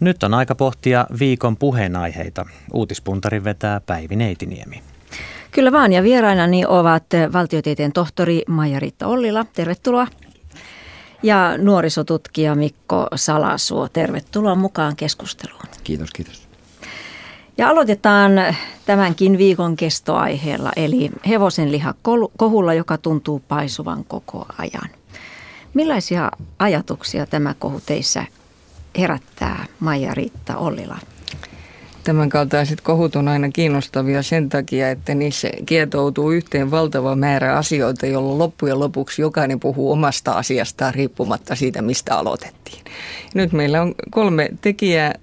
Nyt on aika pohtia viikon puheenaiheita. Uutispuntarin vetää Päivi Neitiniemi. Kyllä vaan, ja vierainani ovat valtiotieteen tohtori Maija-Riitta Ollila. Tervetuloa. Ja nuorisotutkija Mikko Salasuo. Tervetuloa mukaan keskusteluun. Kiitos, kiitos. Ja aloitetaan tämänkin viikon kestoaiheella, eli hevosen liha kohulla, joka tuntuu paisuvan koko ajan. Millaisia ajatuksia tämä kohu teissä herättää Maija-Riitta Ollila? Tämän kaltaiset kohut on aina kiinnostavia sen takia, että niissä kietoutuu yhteen valtava määrä asioita, jolloin loppujen lopuksi jokainen puhuu omasta asiastaan riippumatta siitä, mistä aloitettiin. Nyt meillä on kolme tekijää,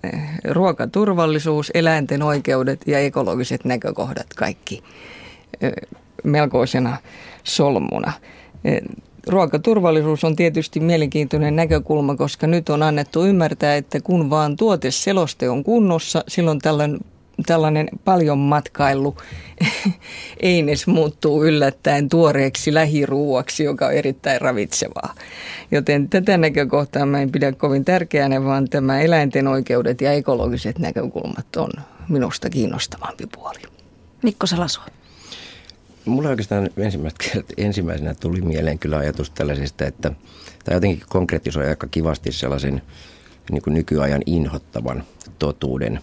ruokaturvallisuus, eläinten oikeudet ja ekologiset näkökohdat kaikki melkoisena solmuna. Ruokaturvallisuus on tietysti mielenkiintoinen näkökulma, koska nyt on annettu ymmärtää, että kun vaan tuoteseloste on kunnossa, silloin tällainen tällainen paljon matkailu eines muuttuu yllättäen tuoreeksi lähiruuaksi, joka on erittäin ravitsevaa. Joten tätä näkökohtaa mä en pidä kovin tärkeänä, vaan tämä eläinten oikeudet ja ekologiset näkökulmat on minusta kiinnostavampi puoli. Mikko Salasuo. Mulla oikeastaan ensimmäisenä tuli mieleen kyllä ajatus tällaisesta, että tämä jotenkin konkretisoi aika kivasti sellaisen niin kuin nykyajan inhottavan totuuden,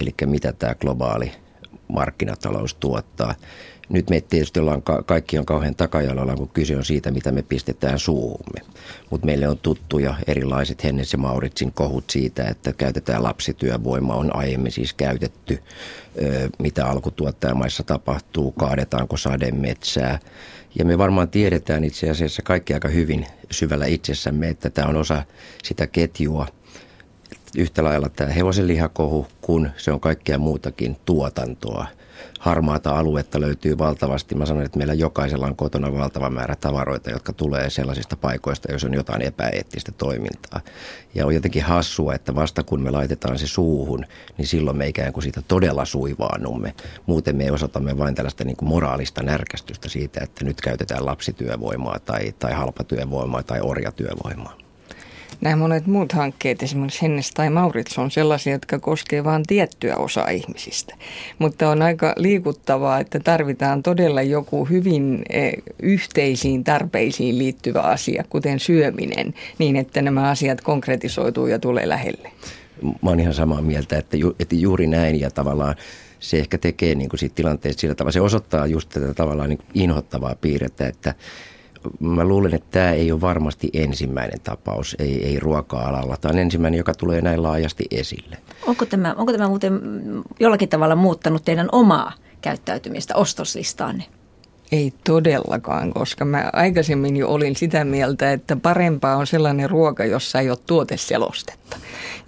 eli mitä tämä globaali markkinatalous tuottaa nyt me tietysti ollaan, kaikki on kauhean takajalalla, kun kyse on siitä, mitä me pistetään suuhumme. Mutta meille on tuttuja erilaiset Hennes ja Mauritsin kohut siitä, että käytetään lapsityövoimaa, on aiemmin siis käytetty, mitä alkutuottajamaissa tapahtuu, kaadetaanko sademetsää. Ja me varmaan tiedetään itse asiassa kaikki aika hyvin syvällä itsessämme, että tämä on osa sitä ketjua – yhtä lailla tämä hevosenlihakohu, kun se on kaikkea muutakin tuotantoa – harmaata aluetta löytyy valtavasti. Mä sanon, että meillä jokaisella on kotona valtava määrä tavaroita, jotka tulee sellaisista paikoista, jos on jotain epäeettistä toimintaa. Ja on jotenkin hassua, että vasta kun me laitetaan se suuhun, niin silloin me ikään kuin siitä todella suivaannumme. Muuten me osoitamme vain tällaista niin kuin moraalista närkästystä siitä, että nyt käytetään lapsityövoimaa tai, tai halpatyövoimaa tai orjatyövoimaa nämä monet muut hankkeet, esimerkiksi Hennes tai Maurits, on sellaisia, jotka koskevat vain tiettyä osaa ihmisistä. Mutta on aika liikuttavaa, että tarvitaan todella joku hyvin e, yhteisiin tarpeisiin liittyvä asia, kuten syöminen, niin että nämä asiat konkretisoituu ja tulee lähelle. Mä oon ihan samaa mieltä, että, ju, että juuri näin ja tavallaan se ehkä tekee niin kuin siitä tilanteesta sillä tavalla, se osoittaa just tätä tavallaan niin inhottavaa piirrettä, että mä luulen, että tämä ei ole varmasti ensimmäinen tapaus, ei, ei ruoka-alalla. Tämä on ensimmäinen, joka tulee näin laajasti esille. Onko tämä, onko tämä muuten jollakin tavalla muuttanut teidän omaa käyttäytymistä, ostoslistaanne? Ei todellakaan, koska mä aikaisemmin jo olin sitä mieltä, että parempaa on sellainen ruoka, jossa ei ole tuoteselostetta.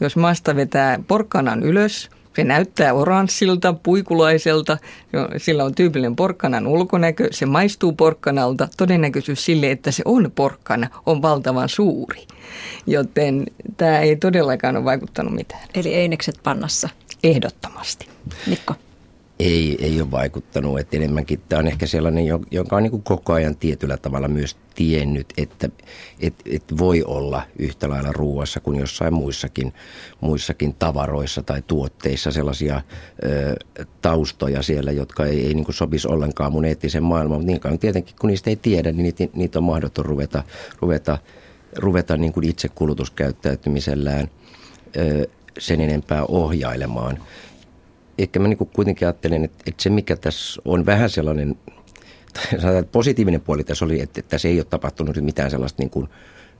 Jos maasta vetää porkkanan ylös, se näyttää oranssilta, puikulaiselta, sillä on tyypillinen porkkanan ulkonäkö, se maistuu porkkanalta. Todennäköisyys sille, että se on porkkana, on valtavan suuri. Joten tämä ei todellakaan ole vaikuttanut mitään. Eli einekset pannassa? Ehdottomasti. Mikko? Ei, ei ole vaikuttanut. Että enemmänkin tämä on ehkä sellainen, joka on niin kuin koko ajan tietyllä tavalla myös tiennyt, että et, et voi olla yhtä lailla ruuassa kuin jossain muissakin, muissakin tavaroissa tai tuotteissa sellaisia ö, taustoja siellä, jotka ei, ei niin kuin sopisi ollenkaan mun eettisen maailmaan. Mutta niin kauan tietenkin, kun niistä ei tiedä, niin niitä, niitä on mahdoton ruveta, ruveta, ruveta niin kuin itse kulutuskäyttäytymisellään ö, sen enempää ohjailemaan – ehkä mä niin kuitenkin ajattelen, että, että se mikä tässä on vähän sellainen, sanotaan, että positiivinen puoli tässä oli, että, että tässä ei ole tapahtunut mitään sellaista niin kuin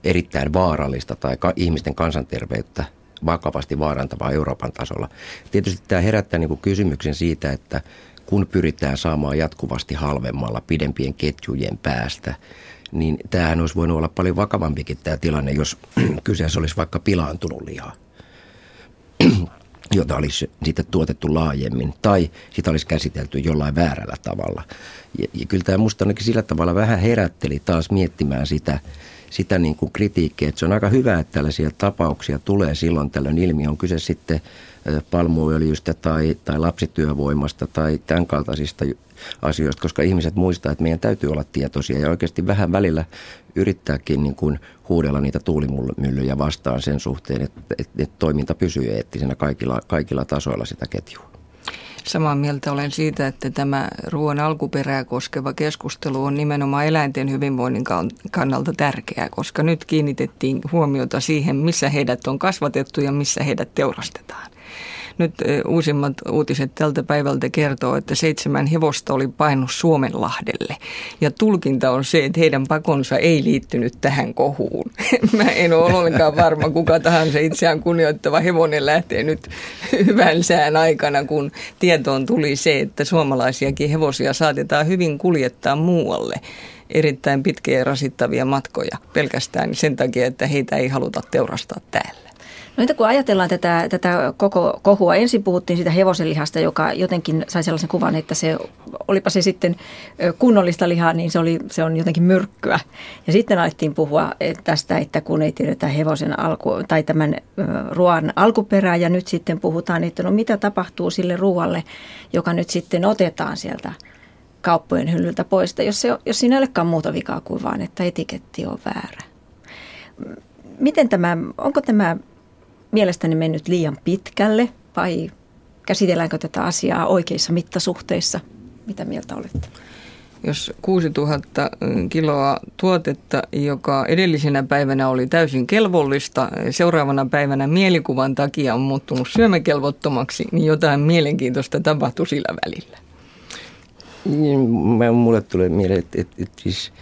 erittäin vaarallista tai ka- ihmisten kansanterveyttä vakavasti vaarantavaa Euroopan tasolla. Tietysti tämä herättää niin kuin kysymyksen siitä, että kun pyritään saamaan jatkuvasti halvemmalla pidempien ketjujen päästä, niin tämähän olisi voinut olla paljon vakavampikin tämä tilanne, jos kyseessä olisi vaikka pilaantunut liha jota olisi sitten tuotettu laajemmin, tai sitä olisi käsitelty jollain väärällä tavalla. Ja, ja kyllä tämä musta ainakin sillä tavalla vähän herätteli taas miettimään sitä, sitä niin kuin kritiikkiä. Että se on aika hyvä, että tällaisia tapauksia tulee silloin tällöin ilmi. On kyse sitten palmuöljystä tai, tai lapsityövoimasta tai tämän kaltaisista asioista, koska ihmiset muistaa, että meidän täytyy olla tietoisia ja oikeasti vähän välillä yrittääkin niin kuin huudella niitä tuulimyllyjä vastaan sen suhteen, että, että, että toiminta pysyy eettisenä kaikilla, kaikilla tasoilla sitä ketjua. Samaa mieltä olen siitä, että tämä ruoan alkuperää koskeva keskustelu on nimenomaan eläinten hyvinvoinnin kannalta tärkeää, koska nyt kiinnitettiin huomiota siihen, missä heidät on kasvatettu ja missä heidät teurastetaan. Nyt uusimmat uutiset tältä päivältä kertoo, että seitsemän hevosta oli painut Suomenlahdelle. Ja tulkinta on se, että heidän pakonsa ei liittynyt tähän kohuun. Mä en ole ollenkaan varma, kuka tahansa itseään kunnioittava hevonen lähtee nyt hyvän sään aikana, kun tietoon tuli se, että suomalaisiakin hevosia saatetaan hyvin kuljettaa muualle erittäin pitkiä ja rasittavia matkoja pelkästään sen takia, että heitä ei haluta teurastaa täällä. No entä kun ajatellaan tätä, tätä koko kohua, ensin puhuttiin siitä hevosenlihasta, joka jotenkin sai sellaisen kuvan, että se, olipa se sitten kunnollista lihaa, niin se, oli, se on jotenkin myrkkyä. Ja sitten alettiin puhua tästä, että kun ei tiedetä hevosen alku, tai tämän ruoan alkuperää, ja nyt sitten puhutaan, että no mitä tapahtuu sille ruoalle, joka nyt sitten otetaan sieltä kauppojen hyllyltä pois, jos, se, jos siinä ei olekaan muuta vikaa kuin vaan, että etiketti on väärä. Miten tämä, onko tämä mielestäni mennyt liian pitkälle vai käsitelläänkö tätä asiaa oikeissa mittasuhteissa? Mitä mieltä olette? Jos 6000 kiloa tuotetta, joka edellisenä päivänä oli täysin kelvollista, seuraavana päivänä mielikuvan takia on muuttunut syömäkelvottomaksi, niin jotain mielenkiintoista tapahtui sillä välillä. Niin, mulle tulee mieleen, että, että, että siis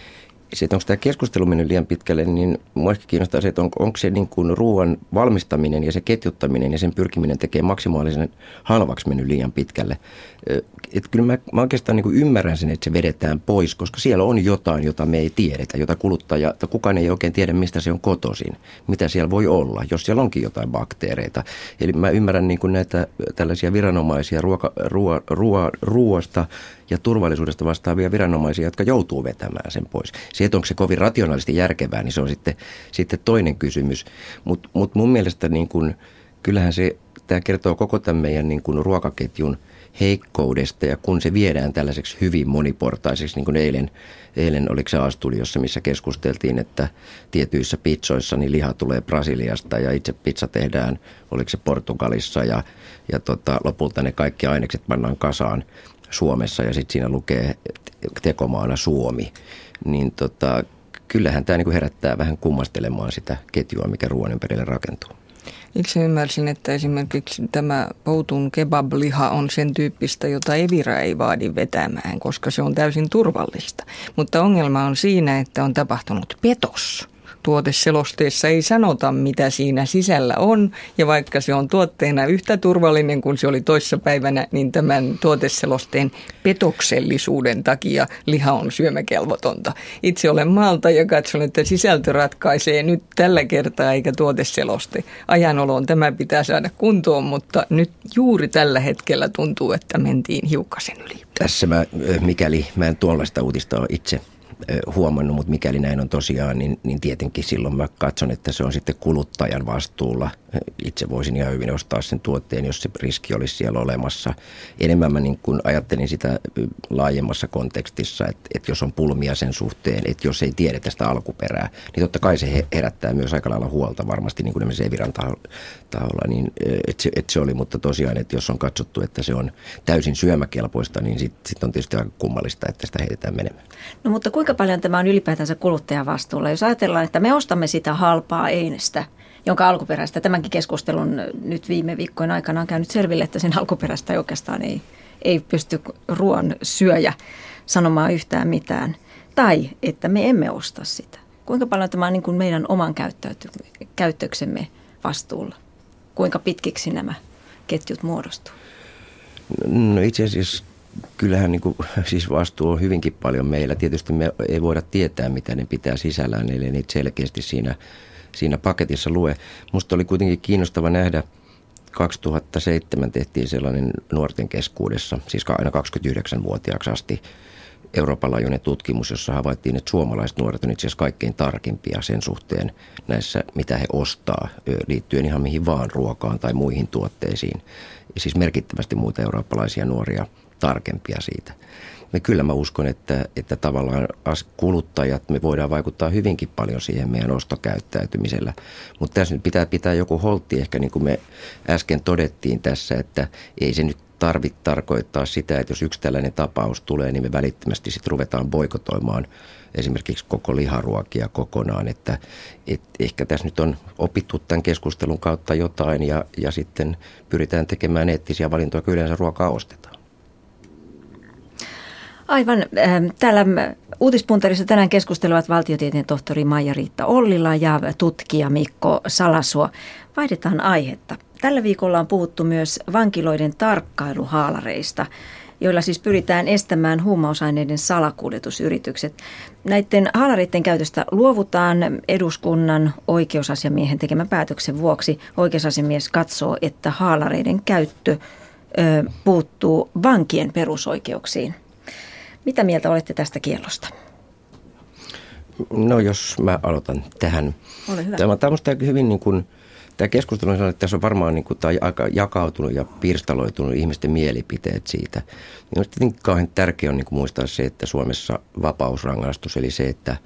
se, että onko tämä keskustelu mennyt liian pitkälle, niin minua ehkä kiinnostaa se, että on, onko se niin kuin ruoan valmistaminen ja se ketjuttaminen ja sen pyrkiminen tekee maksimaalisen halvaksi mennyt liian pitkälle. Että kyllä mä, mä oikeastaan niin kuin ymmärrän sen, että se vedetään pois, koska siellä on jotain, jota me ei tiedetä, jota kuluttaja, tai kukaan ei oikein tiedä, mistä se on kotoisin, mitä siellä voi olla, jos siellä onkin jotain bakteereita. Eli mä ymmärrän niin kuin näitä tällaisia viranomaisia ruoka, ruo, ruo, ruoasta ja turvallisuudesta vastaavia viranomaisia, jotka joutuu vetämään sen pois. Se, että onko se kovin rationaalisesti järkevää, niin se on sitten, sitten toinen kysymys. Mutta mut mun mielestä niin kun, kyllähän se, tämä kertoo koko tämän meidän niin kun ruokaketjun heikkoudesta ja kun se viedään tällaiseksi hyvin moniportaiseksi, niin kuin eilen, eilen oliko se Astudiossa, missä keskusteltiin, että tietyissä pizzoissa niin liha tulee Brasiliasta ja itse pizza tehdään, oliko se Portugalissa ja, ja tota, lopulta ne kaikki ainekset pannaan kasaan Suomessa ja sitten siinä lukee tekomaana Suomi, niin tota, kyllähän tämä niinku herättää vähän kummastelemaan sitä ketjua, mikä ruoan ympärille rakentuu. Itse ymmärsin, että esimerkiksi tämä poutun kebabliha on sen tyyppistä, jota Evira ei vaadi vetämään, koska se on täysin turvallista. Mutta ongelma on siinä, että on tapahtunut petos tuoteselosteessa ei sanota, mitä siinä sisällä on. Ja vaikka se on tuotteena yhtä turvallinen kuin se oli toissapäivänä, niin tämän tuoteselosteen petoksellisuuden takia liha on syömäkelvotonta. Itse olen maalta ja katson, että sisältö ratkaisee nyt tällä kertaa eikä tuoteseloste. Ajanolon tämä pitää saada kuntoon, mutta nyt juuri tällä hetkellä tuntuu, että mentiin hiukkasen yli. Tässä mä, mikäli mä en tuollaista uutista ole itse huomannut, mutta mikäli näin on tosiaan, niin, niin tietenkin silloin mä katson, että se on sitten kuluttajan vastuulla. Itse voisin ihan hyvin ostaa sen tuotteen, jos se riski olisi siellä olemassa. Enemmän mä niin kuin ajattelin sitä laajemmassa kontekstissa, että, että jos on pulmia sen suhteen, että jos ei tiedä tästä alkuperää, niin totta kai se herättää myös aika lailla huolta varmasti niin kuin Eviran taholla, niin että se, että se oli, mutta tosiaan, että jos on katsottu, että se on täysin syömäkelpoista, niin sitten sit on tietysti aika kummallista, että sitä heitetään menemään. No mutta kuinka paljon tämä on ylipäätänsä kuluttajan vastuulla? Jos ajatellaan, että me ostamme sitä halpaa einestä, jonka alkuperäistä tämänkin keskustelun nyt viime viikkojen aikana on käynyt selville, että sen alkuperäistä ei oikeastaan ei, ei pysty ruoan syöjä sanomaan yhtään mitään. Tai että me emme osta sitä. Kuinka paljon tämä on niin kuin meidän oman käyttöksemme vastuulla? Kuinka pitkiksi nämä ketjut muodostuu? No itse asiassa kyllähän niin kuin, siis vastuu on hyvinkin paljon meillä. Tietysti me ei voida tietää, mitä ne pitää sisällään, eli niitä selkeästi siinä, siinä paketissa lue. Musta oli kuitenkin kiinnostava nähdä, 2007 tehtiin sellainen nuorten keskuudessa, siis aina 29-vuotiaaksi asti, Euroopan laajuinen tutkimus, jossa havaittiin, että suomalaiset nuoret on itse asiassa kaikkein tarkimpia sen suhteen näissä, mitä he ostaa, liittyen ihan mihin vaan ruokaan tai muihin tuotteisiin. Ja siis merkittävästi muita eurooppalaisia nuoria tarkempia siitä. Me kyllä mä uskon, että, että tavallaan kuluttajat, me voidaan vaikuttaa hyvinkin paljon siihen meidän ostokäyttäytymisellä. Mutta tässä nyt pitää pitää joku holtti, ehkä niin kuin me äsken todettiin tässä, että ei se nyt tarvitse tarkoittaa sitä, että jos yksi tällainen tapaus tulee, niin me välittömästi sitten ruvetaan boikotoimaan esimerkiksi koko liharuokia kokonaan. Että, et ehkä tässä nyt on opittu tämän keskustelun kautta jotain ja, ja sitten pyritään tekemään eettisiä valintoja, kun yleensä ruokaa ostetaan. Aivan. Ähm, täällä uutispuntarissa tänään keskustelevat valtiotieteen tohtori Maija-Riitta Ollila ja tutkija Mikko Salasuo. Vaihdetaan aihetta. Tällä viikolla on puhuttu myös vankiloiden tarkkailuhaalareista, joilla siis pyritään estämään huumausaineiden salakuljetusyritykset. Näiden haalareiden käytöstä luovutaan eduskunnan oikeusasiamiehen tekemän päätöksen vuoksi. Oikeusasiamies katsoo, että haalareiden käyttö puuttuu vankien perusoikeuksiin. Mitä mieltä olette tästä kiellosta? No jos mä aloitan tähän. Ole hyvä. Tämä on hyvin niin kuin, tämä keskustelu on että tässä on varmaan niin kuin, tai aika jakautunut ja pirstaloitunut ihmisten mielipiteet siitä. Minusta tietenkin kauhean tärkeää on niin kuin muistaa se, että Suomessa vapausrangaistus, eli se, että,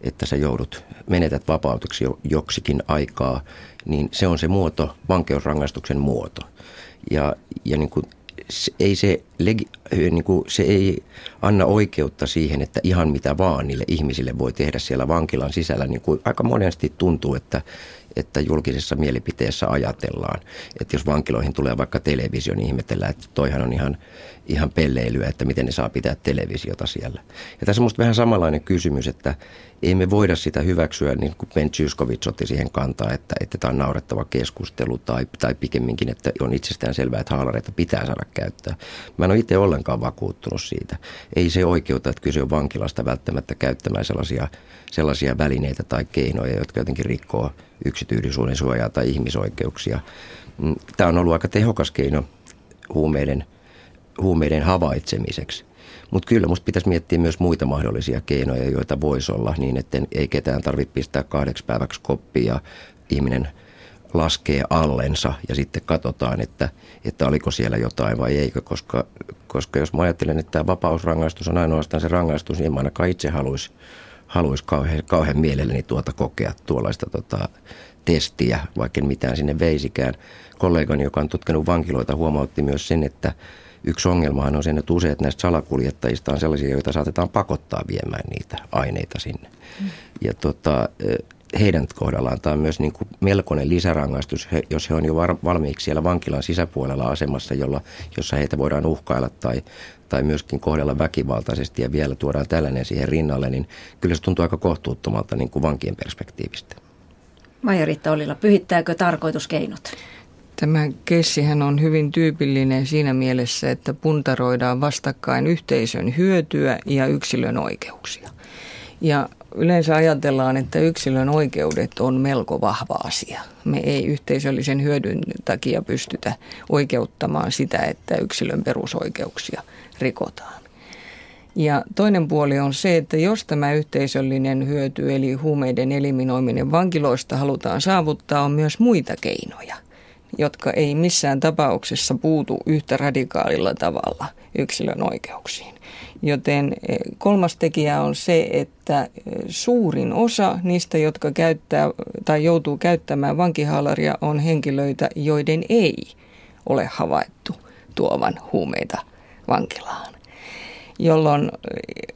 että sä joudut, menetät vapautuksi joksikin aikaa, niin se on se muoto, vankeusrangaistuksen muoto. Ja, ja niin kuin ei se, niin kuin, se ei anna oikeutta siihen, että ihan mitä vaan niille ihmisille voi tehdä siellä vankilan sisällä. Niin kuin aika monesti tuntuu, että, että julkisessa mielipiteessä ajatellaan, että jos vankiloihin tulee vaikka televisio, niin ihmetellään, että toihan on ihan, ihan pelleilyä, että miten ne saa pitää televisiota siellä. Ja tässä on minusta vähän samanlainen kysymys, että ei me voida sitä hyväksyä, niin kuin Ben Zyskovic otti siihen kantaa, että, että tämä on naurettava keskustelu tai, tai pikemminkin, että on itsestään selvää, että haalareita pitää saada käyttää. Mä en ole itse ollenkaan vakuuttunut siitä. Ei se oikeuta, että kyse on vankilasta välttämättä käyttämään sellaisia, sellaisia välineitä tai keinoja, jotka jotenkin rikkoo yksityisyyden suojaa tai ihmisoikeuksia. Mm, tämä on ollut aika tehokas keino huumeiden, huumeiden havaitsemiseksi. Mutta kyllä musta pitäisi miettiä myös muita mahdollisia keinoja, joita voisi olla niin, että ei ketään tarvitse pistää kahdeksi päiväksi koppia. Ihminen laskee allensa ja sitten katsotaan, että, että oliko siellä jotain vai eikö, koska, koska jos mä ajattelen, että tämä vapausrangaistus on ainoastaan se rangaistus, niin en ainakaan itse haluaisi haluais kauhean, kauhean mielelläni tuota kokea tuollaista tota, testiä, vaikka en mitään sinne veisikään. Kollegani, joka on tutkinut vankiloita, huomautti myös sen, että yksi ongelmahan on se, että useat näistä salakuljettajista on sellaisia, joita saatetaan pakottaa viemään niitä aineita sinne. Mm. Ja tota, heidän kohdallaan tämä on myös niin kuin melkoinen lisärangaistus, jos he on jo valmiiksi siellä vankilan sisäpuolella asemassa, jolla, jossa heitä voidaan uhkailla tai, tai myöskin kohdella väkivaltaisesti ja vielä tuodaan tällainen siihen rinnalle, niin kyllä se tuntuu aika kohtuuttomalta niin kuin vankien perspektiivistä. Maija-Riitta Olilla, pyhittääkö tarkoituskeinot? Tämä keissihän on hyvin tyypillinen siinä mielessä, että puntaroidaan vastakkain yhteisön hyötyä ja yksilön oikeuksia. Ja yleensä ajatellaan, että yksilön oikeudet on melko vahva asia. Me ei yhteisöllisen hyödyn takia pystytä oikeuttamaan sitä, että yksilön perusoikeuksia rikotaan. Ja toinen puoli on se, että jos tämä yhteisöllinen hyöty eli huumeiden eliminoiminen vankiloista halutaan saavuttaa, on myös muita keinoja jotka ei missään tapauksessa puutu yhtä radikaalilla tavalla yksilön oikeuksiin. Joten e, kolmas tekijä on se, että e, suurin osa niistä, jotka käyttää tai joutuu käyttämään vankihaalaria, on henkilöitä, joiden ei ole havaittu tuovan huumeita vankilaan. Jolloin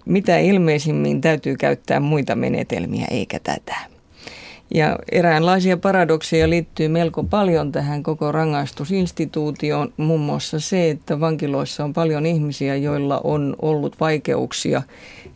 mitä ilmeisimmin täytyy käyttää muita menetelmiä eikä tätä. Ja eräänlaisia paradokseja liittyy melko paljon tähän koko rangaistusinstituutioon, muun muassa se, että vankiloissa on paljon ihmisiä, joilla on ollut vaikeuksia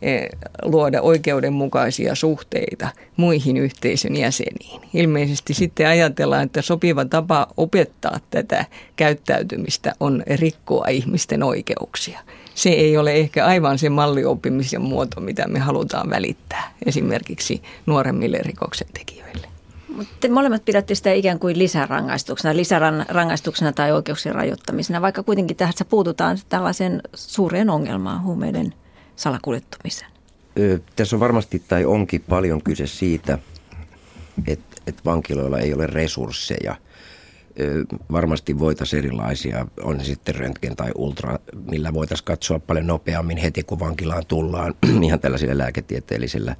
eh, luoda oikeudenmukaisia suhteita muihin yhteisön jäseniin. Ilmeisesti sitten ajatellaan, että sopiva tapa opettaa tätä käyttäytymistä on rikkoa ihmisten oikeuksia se ei ole ehkä aivan se mallioppimisen muoto, mitä me halutaan välittää esimerkiksi nuoremmille rikoksentekijöille. Te molemmat pidätte sitä ikään kuin lisärangaistuksena, lisärangaistuksena tai oikeuksien rajoittamisena, vaikka kuitenkin tässä puututaan tällaiseen suureen ongelmaan huumeiden salakuljettamisen? Ö, tässä on varmasti tai onkin paljon kyse siitä, että, että vankiloilla ei ole resursseja. Varmasti voitaisiin erilaisia, on sitten röntgen tai ultra, millä voitaisiin katsoa paljon nopeammin heti kun vankilaan tullaan ihan tällaisilla lääketieteellisillä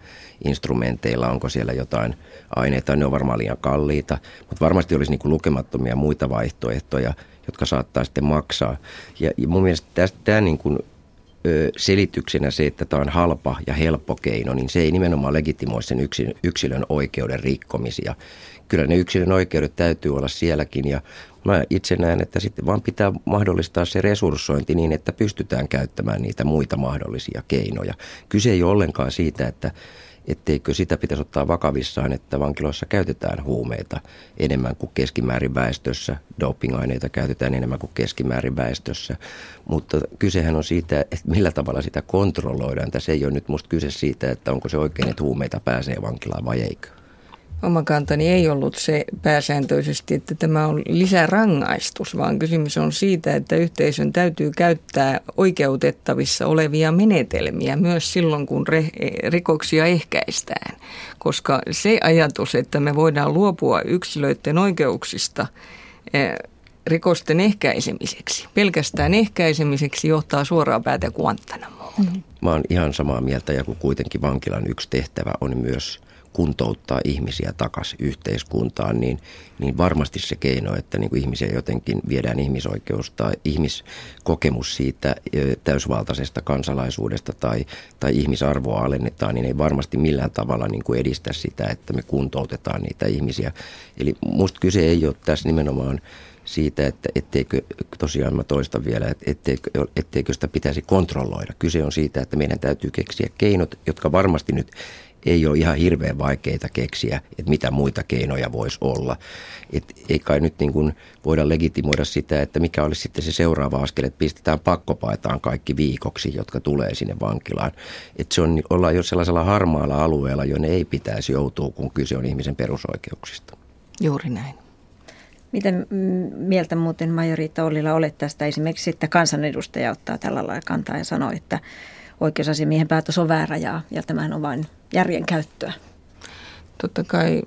instrumenteilla, onko siellä jotain aineita, ne on varmaan liian kalliita, mutta varmasti olisi niin kuin lukemattomia muita vaihtoehtoja, jotka saattaa sitten maksaa. Ja, ja mun mielestä tämä niin kuin selityksenä se, että tämä on halpa ja helppo keino, niin se ei nimenomaan legitimoi sen yksilön oikeuden rikkomisia. Kyllä ne yksilön oikeudet täytyy olla sielläkin ja mä itse näen, että sitten vaan pitää mahdollistaa se resurssointi niin, että pystytään käyttämään niitä muita mahdollisia keinoja. Kyse ei ole ollenkaan siitä, että etteikö sitä pitäisi ottaa vakavissaan, että vankiloissa käytetään huumeita enemmän kuin keskimäärin väestössä, dopingaineita käytetään enemmän kuin keskimäärin väestössä, mutta kysehän on siitä, että millä tavalla sitä kontrolloidaan. Tässä ei ole nyt musta kyse siitä, että onko se oikein, että huumeita pääsee vankilaan vai eikö. Oma kantani ei ollut se pääsääntöisesti, että tämä on lisärangaistus, vaan kysymys on siitä, että yhteisön täytyy käyttää oikeutettavissa olevia menetelmiä myös silloin, kun rikoksia ehkäistään. Koska se ajatus, että me voidaan luopua yksilöiden oikeuksista eh, rikosten ehkäisemiseksi, pelkästään ehkäisemiseksi johtaa suoraan päätä Guantanamoon. Mm. Mä oon ihan samaa mieltä ja kun kuitenkin vankilan yksi tehtävä on myös kuntouttaa ihmisiä takaisin yhteiskuntaan, niin, niin varmasti se keino, että niin kuin ihmisiä jotenkin viedään ihmisoikeus tai ihmiskokemus siitä täysvaltaisesta kansalaisuudesta tai, tai ihmisarvoa alennetaan, niin ei varmasti millään tavalla niin kuin edistä sitä, että me kuntoutetaan niitä ihmisiä. Eli musta kyse ei ole tässä nimenomaan siitä, että etteikö, tosiaan mä toistan vielä, että etteikö, etteikö sitä pitäisi kontrolloida. Kyse on siitä, että meidän täytyy keksiä keinot, jotka varmasti nyt ei ole ihan hirveän vaikeita keksiä, että mitä muita keinoja voisi olla. Et ei kai nyt niin kuin voida legitimoida sitä, että mikä olisi sitten se seuraava askel, että pistetään pakkopaitaan kaikki viikoksi, jotka tulee sinne vankilaan. Et se on, ollaan jo sellaisella harmaalla alueella, jonne ei pitäisi joutua, kun kyse on ihmisen perusoikeuksista. Juuri näin. Miten mieltä muuten Majoriita Ollila olet tästä esimerkiksi, että kansanedustaja ottaa tällä lailla kantaa ja sanoo, että oikeusasiamiehen päätös on väärä ja, ja tämähän on vain järjen käyttöä? Totta kai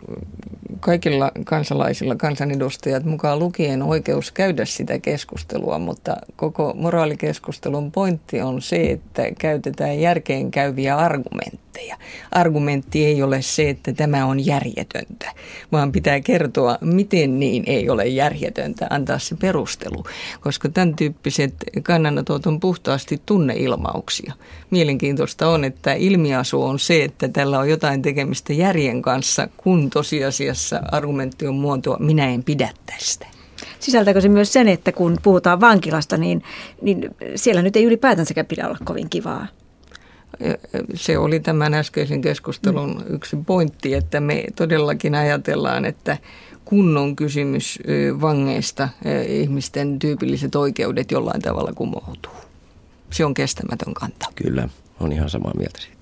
kaikilla kansalaisilla kansanedustajat mukaan lukien oikeus käydä sitä keskustelua, mutta koko moraalikeskustelun pointti on se, että käytetään järkeen käyviä argumentteja. Argumentti ei ole se, että tämä on järjetöntä, vaan pitää kertoa, miten niin ei ole järjetöntä, antaa se perustelu, koska tämän tyyppiset kannanotot on puhtaasti tunneilmauksia. Mielenkiintoista on, että ilmiasu on se, että tällä on jotain tekemistä järjen kanssa, kun tosiasiassa argumentti on muotoa, minä en pidä tästä. Sisältääkö se myös sen, että kun puhutaan vankilasta, niin, niin siellä nyt ei ylipäätänsäkään pidä olla kovin kivaa? Se oli tämän äskeisen keskustelun mm. yksi pointti, että me todellakin ajatellaan, että kun on kysymys vangeista, ihmisten tyypilliset oikeudet jollain tavalla kumoutuu. Se on kestämätön kanta. Kyllä, on ihan samaa mieltä siitä.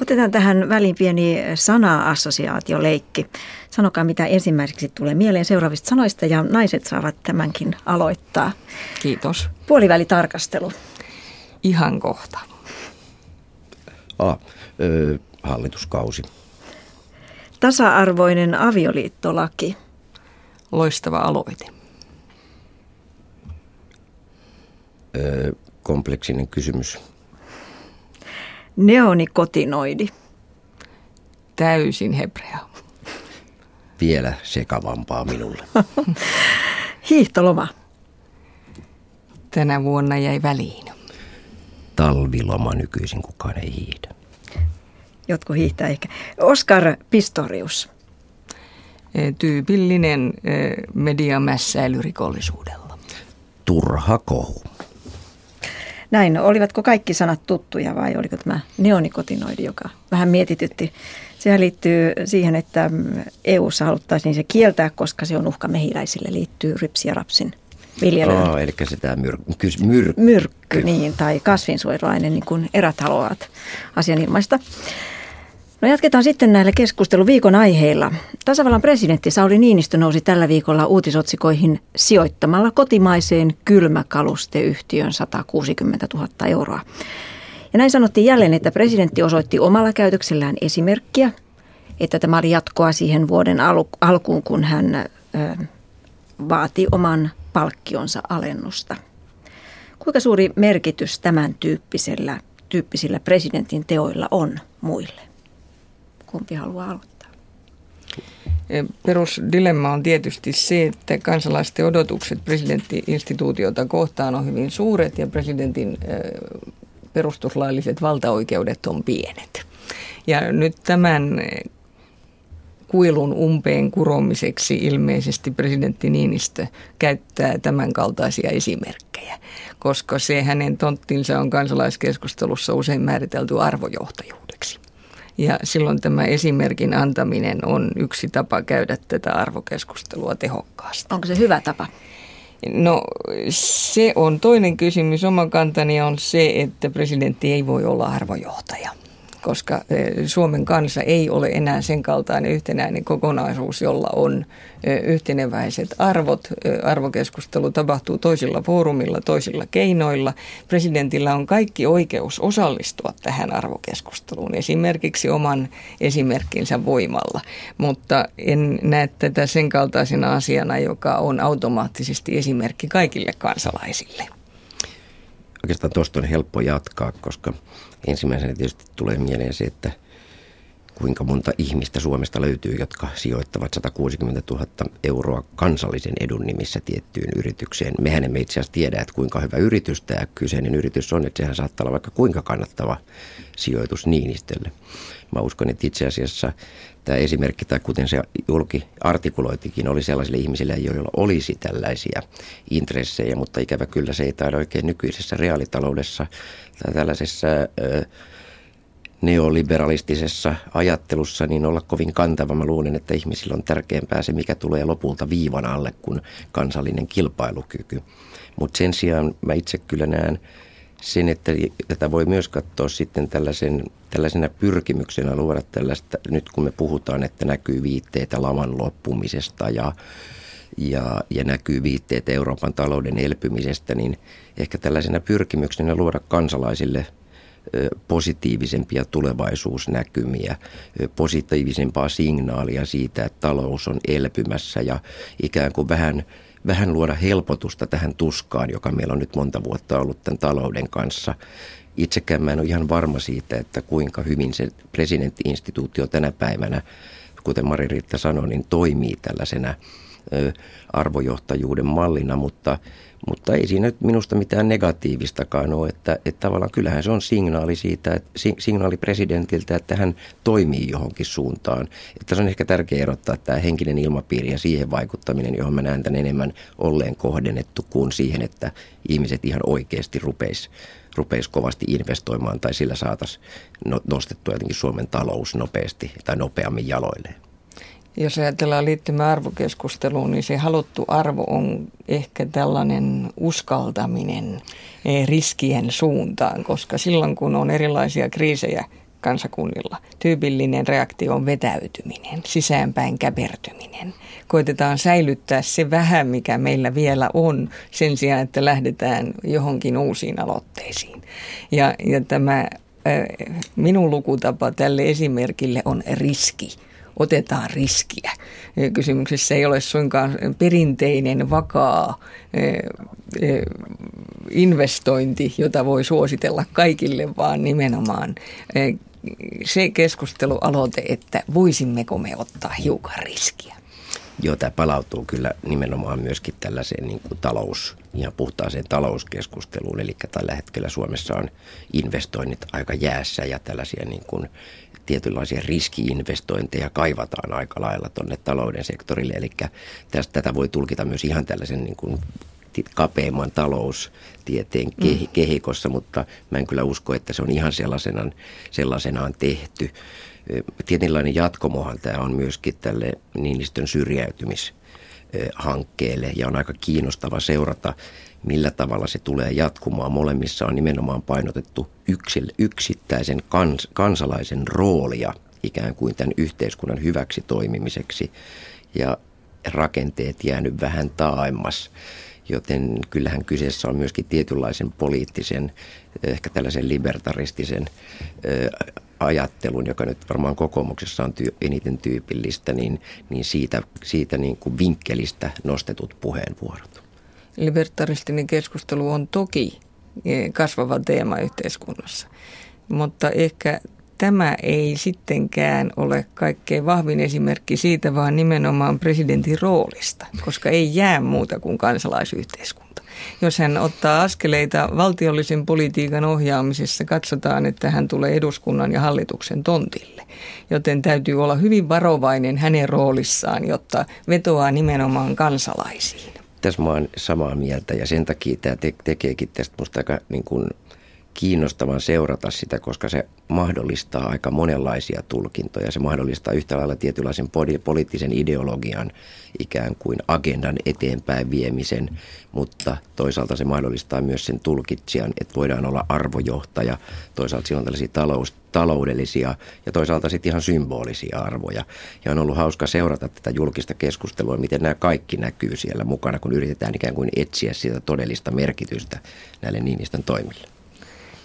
Otetaan tähän väliin pieni sana-assosiaatioleikki. Sanokaa, mitä ensimmäiseksi tulee mieleen seuraavista sanoista ja naiset saavat tämänkin aloittaa. Kiitos. Puolivälitarkastelu. Ihan kohta. A, ö, hallituskausi. Tasa-arvoinen avioliittolaki. Loistava aloite. Ö, kompleksinen kysymys. Neonikotinoidi. Täysin hebrea. Vielä sekavampaa minulle. Hiihtoloma. Tänä vuonna jäi väliin. Talviloma nykyisin kukaan ei hiihdä. Jotkut hiihtää ehkä. Oscar Pistorius. E, tyypillinen e, mediamässäily rikollisuudella. Turha kohu. Näin, olivatko kaikki sanat tuttuja vai oliko tämä neonikotinoidi, joka vähän mietitytti? Sehän liittyy siihen, että EU-ssa haluttaisiin se kieltää, koska se on uhka mehiläisille, liittyy rypsi ja rapsin viljelyyn. Oh, eli se tämä myr- myrkky. Myrkky, niin, tai kasvinsuojeluaine, niin kuin erät haluavat asian ilmaista. No jatketaan sitten näillä keskustelun viikon aiheilla. Tasavallan presidentti Sauli Niinistö nousi tällä viikolla uutisotsikoihin sijoittamalla kotimaiseen kylmäkalusteyhtiön 160 000 euroa. Ja näin sanottiin jälleen, että presidentti osoitti omalla käytöksellään esimerkkiä, että tämä oli jatkoa siihen vuoden alkuun, kun hän ö, vaati oman palkkionsa alennusta. Kuinka suuri merkitys tämän tyyppisellä, tyyppisillä presidentin teoilla on muille? Kumpi haluaa aloittaa? E, perusdilemma on tietysti se, että kansalaisten odotukset presidenttiinstituutiota kohtaan on hyvin suuret ja presidentin e, perustuslailliset valtaoikeudet on pienet. Ja nyt tämän kuilun umpeen kuromiseksi ilmeisesti presidentti Niinistö käyttää tämän kaltaisia esimerkkejä, koska se hänen tonttinsa on kansalaiskeskustelussa usein määritelty arvojohtajuudeksi. Ja silloin tämä esimerkin antaminen on yksi tapa käydä tätä arvokeskustelua tehokkaasti. Onko se hyvä tapa? No se on toinen kysymys. Oma kantani on se, että presidentti ei voi olla arvojohtaja koska e, Suomen kansa ei ole enää sen kaltainen yhtenäinen kokonaisuus, jolla on e, yhteneväiset arvot. E, arvokeskustelu tapahtuu toisilla foorumilla, toisilla keinoilla. Presidentillä on kaikki oikeus osallistua tähän arvokeskusteluun, esimerkiksi oman esimerkkinsä voimalla, mutta en näe tätä sen kaltaisena asiana, joka on automaattisesti esimerkki kaikille kansalaisille. Oikeastaan tuosta on helppo jatkaa, koska ensimmäisenä tietysti tulee mieleen se, että kuinka monta ihmistä Suomesta löytyy, jotka sijoittavat 160 000 euroa kansallisen edun nimissä tiettyyn yritykseen. Mehän emme itse asiassa tiedä, että kuinka hyvä yritys tämä kyseinen yritys on, että sehän saattaa olla vaikka kuinka kannattava sijoitus Niinistölle. Mä uskon, että itse asiassa tämä esimerkki, tai kuten se julki artikuloitikin, oli sellaisille ihmisille, joilla olisi tällaisia intressejä, mutta ikävä kyllä se ei taida oikein nykyisessä reaalitaloudessa tai tällaisessa ö, neoliberalistisessa ajattelussa niin olla kovin kantava. Mä luulen, että ihmisillä on tärkeämpää se, mikä tulee lopulta viivan alle kuin kansallinen kilpailukyky. Mutta sen sijaan mä itse kyllä näen sen, että tätä voi myös katsoa sitten tällaisen, tällaisena pyrkimyksenä luoda tällaista, nyt kun me puhutaan, että näkyy viitteitä laman loppumisesta ja, ja, ja näkyy viitteitä Euroopan talouden elpymisestä, niin ehkä tällaisena pyrkimyksenä luoda kansalaisille positiivisempia tulevaisuusnäkymiä, positiivisempaa signaalia siitä, että talous on elpymässä ja ikään kuin vähän – vähän luoda helpotusta tähän tuskaan, joka meillä on nyt monta vuotta ollut tämän talouden kanssa. Itsekään mä en ole ihan varma siitä, että kuinka hyvin se presidenttiinstituutio tänä päivänä, kuten Mari-Riitta sanoi, niin toimii tällaisena arvojohtajuuden mallina, mutta mutta ei siinä nyt minusta mitään negatiivistakaan ole, että, että tavallaan kyllähän se on signaali siitä, että, signaali presidentiltä, että hän toimii johonkin suuntaan. Että se on ehkä tärkeää erottaa tämä henkinen ilmapiiri ja siihen vaikuttaminen, johon mä näen tämän enemmän olleen kohdennettu kuin siihen, että ihmiset ihan oikeasti rupeisi rupeis kovasti investoimaan tai sillä saataisiin no, nostettua jotenkin Suomen talous nopeasti tai nopeammin jaloilleen. Jos ajatellaan liittymään arvokeskusteluun, niin se haluttu arvo on ehkä tällainen uskaltaminen eh, riskien suuntaan, koska silloin kun on erilaisia kriisejä kansakunnilla, tyypillinen reaktio on vetäytyminen, sisäänpäin käpertyminen. Koitetaan säilyttää se vähän, mikä meillä vielä on, sen sijaan, että lähdetään johonkin uusiin aloitteisiin. Ja, ja tämä eh, minun lukutapa tälle esimerkille on riski otetaan riskiä. Kysymyksessä ei ole suinkaan perinteinen vakaa investointi, jota voi suositella kaikille, vaan nimenomaan se keskustelualoite, että voisimmeko me ottaa hiukan riskiä. Joo, tämä palautuu kyllä nimenomaan myöskin tällaiseen niin kuin talous, ihan puhtaaseen talouskeskusteluun. Eli tällä hetkellä Suomessa on investoinnit aika jäässä ja tällaisia niin kuin tietynlaisia riskiinvestointeja kaivataan aika lailla tuonne talouden sektorille. Eli tästä, tätä voi tulkita myös ihan tällaisen niin kuin kapeimman taloustieteen mm. kehikossa, mutta mä en kyllä usko, että se on ihan sellaisenaan, sellaisenaan tehty. Tietynlainen jatkomohan tämä on myöskin tälle Niinistön syrjäytymishankkeelle ja on aika kiinnostava seurata millä tavalla se tulee jatkumaan. Molemmissa on nimenomaan painotettu yksittäisen kans, kansalaisen roolia ikään kuin tämän yhteiskunnan hyväksi toimimiseksi ja rakenteet jäänyt vähän taaemmas. joten kyllähän kyseessä on myöskin tietynlaisen poliittisen, ehkä tällaisen libertaristisen ajattelun, joka nyt varmaan kokoomuksessa on eniten tyypillistä, niin, niin siitä, siitä niin kuin vinkkelistä nostetut puheenvuorot. Libertaristinen keskustelu on toki e, kasvava teema yhteiskunnassa, mutta ehkä tämä ei sittenkään ole kaikkein vahvin esimerkki siitä, vaan nimenomaan presidentin roolista, koska ei jää muuta kuin kansalaisyhteiskunta. Jos hän ottaa askeleita valtiollisen politiikan ohjaamisessa, katsotaan, että hän tulee eduskunnan ja hallituksen tontille. Joten täytyy olla hyvin varovainen hänen roolissaan, jotta vetoaa nimenomaan kansalaisiin. Tässä mä oon samaa mieltä ja sen takia tämä te- tekeekin tästä musta aika niin kuin kiinnostavan seurata sitä, koska se mahdollistaa aika monenlaisia tulkintoja. Se mahdollistaa yhtä lailla tietynlaisen poliittisen ideologian ikään kuin agendan eteenpäin viemisen, mutta toisaalta se mahdollistaa myös sen tulkitsijan, että voidaan olla arvojohtaja. Toisaalta on tällaisia talous, taloudellisia ja toisaalta sitten ihan symbolisia arvoja. Ja on ollut hauska seurata tätä julkista keskustelua, miten nämä kaikki näkyy siellä mukana, kun yritetään ikään kuin etsiä sitä todellista merkitystä näille Niinistön toimille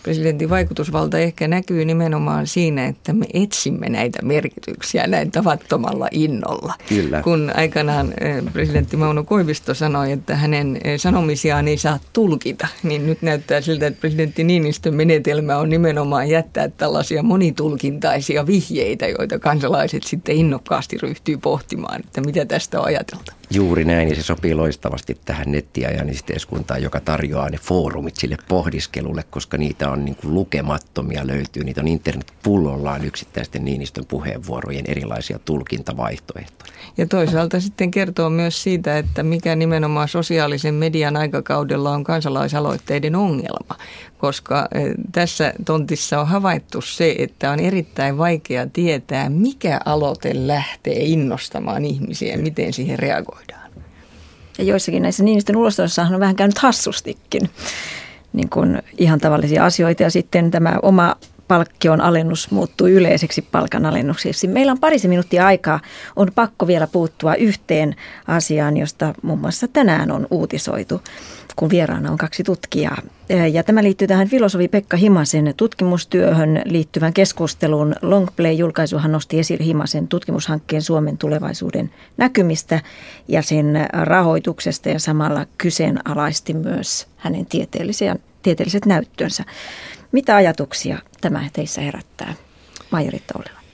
presidentin vaikutusvalta ehkä näkyy nimenomaan siinä, että me etsimme näitä merkityksiä näin tavattomalla innolla. Kyllä. Kun aikanaan presidentti Mauno Koivisto sanoi, että hänen sanomisiaan ei saa tulkita, niin nyt näyttää siltä, että presidentti Niinistön menetelmä on nimenomaan jättää tällaisia monitulkintaisia vihjeitä, joita kansalaiset sitten innokkaasti ryhtyy pohtimaan, että mitä tästä on ajateltu. Juuri näin, ja se sopii loistavasti tähän nettiajan yhteiskuntaan, joka tarjoaa ne foorumit sille pohdiskelulle, koska niitä on niin lukemattomia löytyy. Niitä on internet pullollaan yksittäisten Niinistön puheenvuorojen erilaisia tulkintavaihtoehtoja. Ja toisaalta sitten kertoo myös siitä, että mikä nimenomaan sosiaalisen median aikakaudella on kansalaisaloitteiden ongelma, koska eh, tässä tontissa on havaittu se, että on erittäin vaikea tietää, mikä aloite lähtee innostamaan ihmisiä ja miten siihen reagoidaan. Ja joissakin näissä Niinistön ulostossahan on vähän käynyt hassustikin niin kuin ihan tavallisia asioita ja sitten tämä oma palkkion alennus muuttui yleiseksi palkanalennukseksi. Meillä on parisen minuuttia aikaa. On pakko vielä puuttua yhteen asiaan, josta muun muassa tänään on uutisoitu, kun vieraana on kaksi tutkijaa. Ja tämä liittyy tähän filosofi Pekka Himasen tutkimustyöhön liittyvän keskusteluun. Longplay-julkaisuhan nosti esille Himasen tutkimushankkeen Suomen tulevaisuuden näkymistä ja sen rahoituksesta ja samalla kyseenalaisti myös hänen tieteelliset näyttönsä. Mitä ajatuksia tämä teissä herättää, Maijaritta Ollila?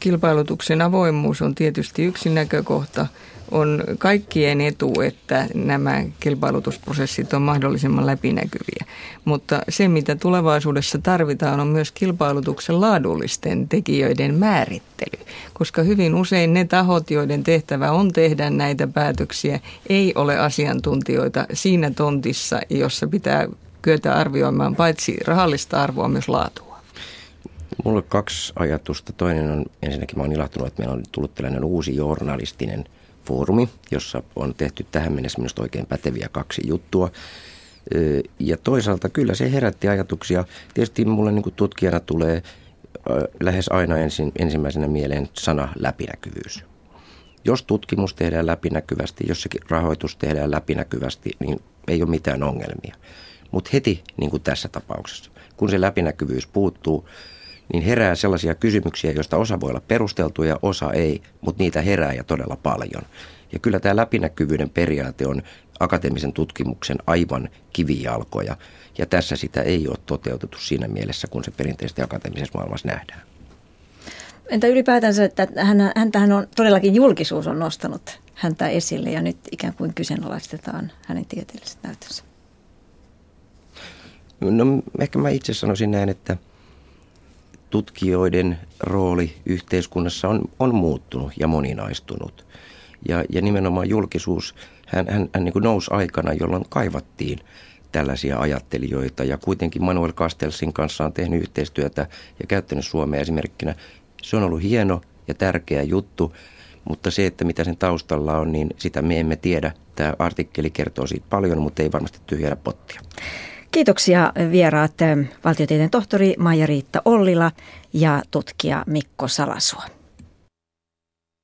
Kilpailutuksen avoimuus on tietysti yksi näkökohta. On kaikkien etu, että nämä kilpailutusprosessit on mahdollisimman läpinäkyviä. Mutta se, mitä tulevaisuudessa tarvitaan, on myös kilpailutuksen laadullisten tekijöiden määrittely. Koska hyvin usein ne tahot, joiden tehtävä on tehdä näitä päätöksiä, ei ole asiantuntijoita siinä tontissa, jossa pitää kyetä arvioimaan paitsi rahallista arvoa, myös laatua? Mulla on kaksi ajatusta. Toinen on, ensinnäkin mä olen ilahtunut, että meillä on tullut tällainen uusi journalistinen foorumi, jossa on tehty tähän mennessä minusta oikein päteviä kaksi juttua. Ja toisaalta kyllä se herätti ajatuksia. Tietysti mulle niin kuin tutkijana tulee lähes aina ensin, ensimmäisenä mieleen sana läpinäkyvyys. Jos tutkimus tehdään läpinäkyvästi, jos se rahoitus tehdään läpinäkyvästi, niin ei ole mitään ongelmia. Mutta heti, niin kuin tässä tapauksessa, kun se läpinäkyvyys puuttuu, niin herää sellaisia kysymyksiä, joista osa voi olla perusteltuja ja osa ei, mutta niitä herää ja todella paljon. Ja kyllä tämä läpinäkyvyyden periaate on akateemisen tutkimuksen aivan kivijalkoja, ja tässä sitä ei ole toteutettu siinä mielessä, kun se perinteisesti akateemisessa maailmassa nähdään. Entä ylipäätänsä, että hän, häntähän on todellakin julkisuus on nostanut häntä esille ja nyt ikään kuin kyseenalaistetaan hänen tieteelliset näytönsä? No ehkä mä itse sanoisin näin, että tutkijoiden rooli yhteiskunnassa on, on muuttunut ja moninaistunut. Ja, ja nimenomaan julkisuus, hän, hän, hän niin nousi aikana, jolloin kaivattiin tällaisia ajattelijoita. Ja kuitenkin Manuel Castellsin kanssa on tehnyt yhteistyötä ja käyttänyt Suomea esimerkkinä. Se on ollut hieno ja tärkeä juttu, mutta se, että mitä sen taustalla on, niin sitä me emme tiedä. Tämä artikkeli kertoo siitä paljon, mutta ei varmasti tyhjää pottia. Kiitoksia vieraat valtiotieteen tohtori Maija-Riitta Ollila ja tutkija Mikko Salasuo.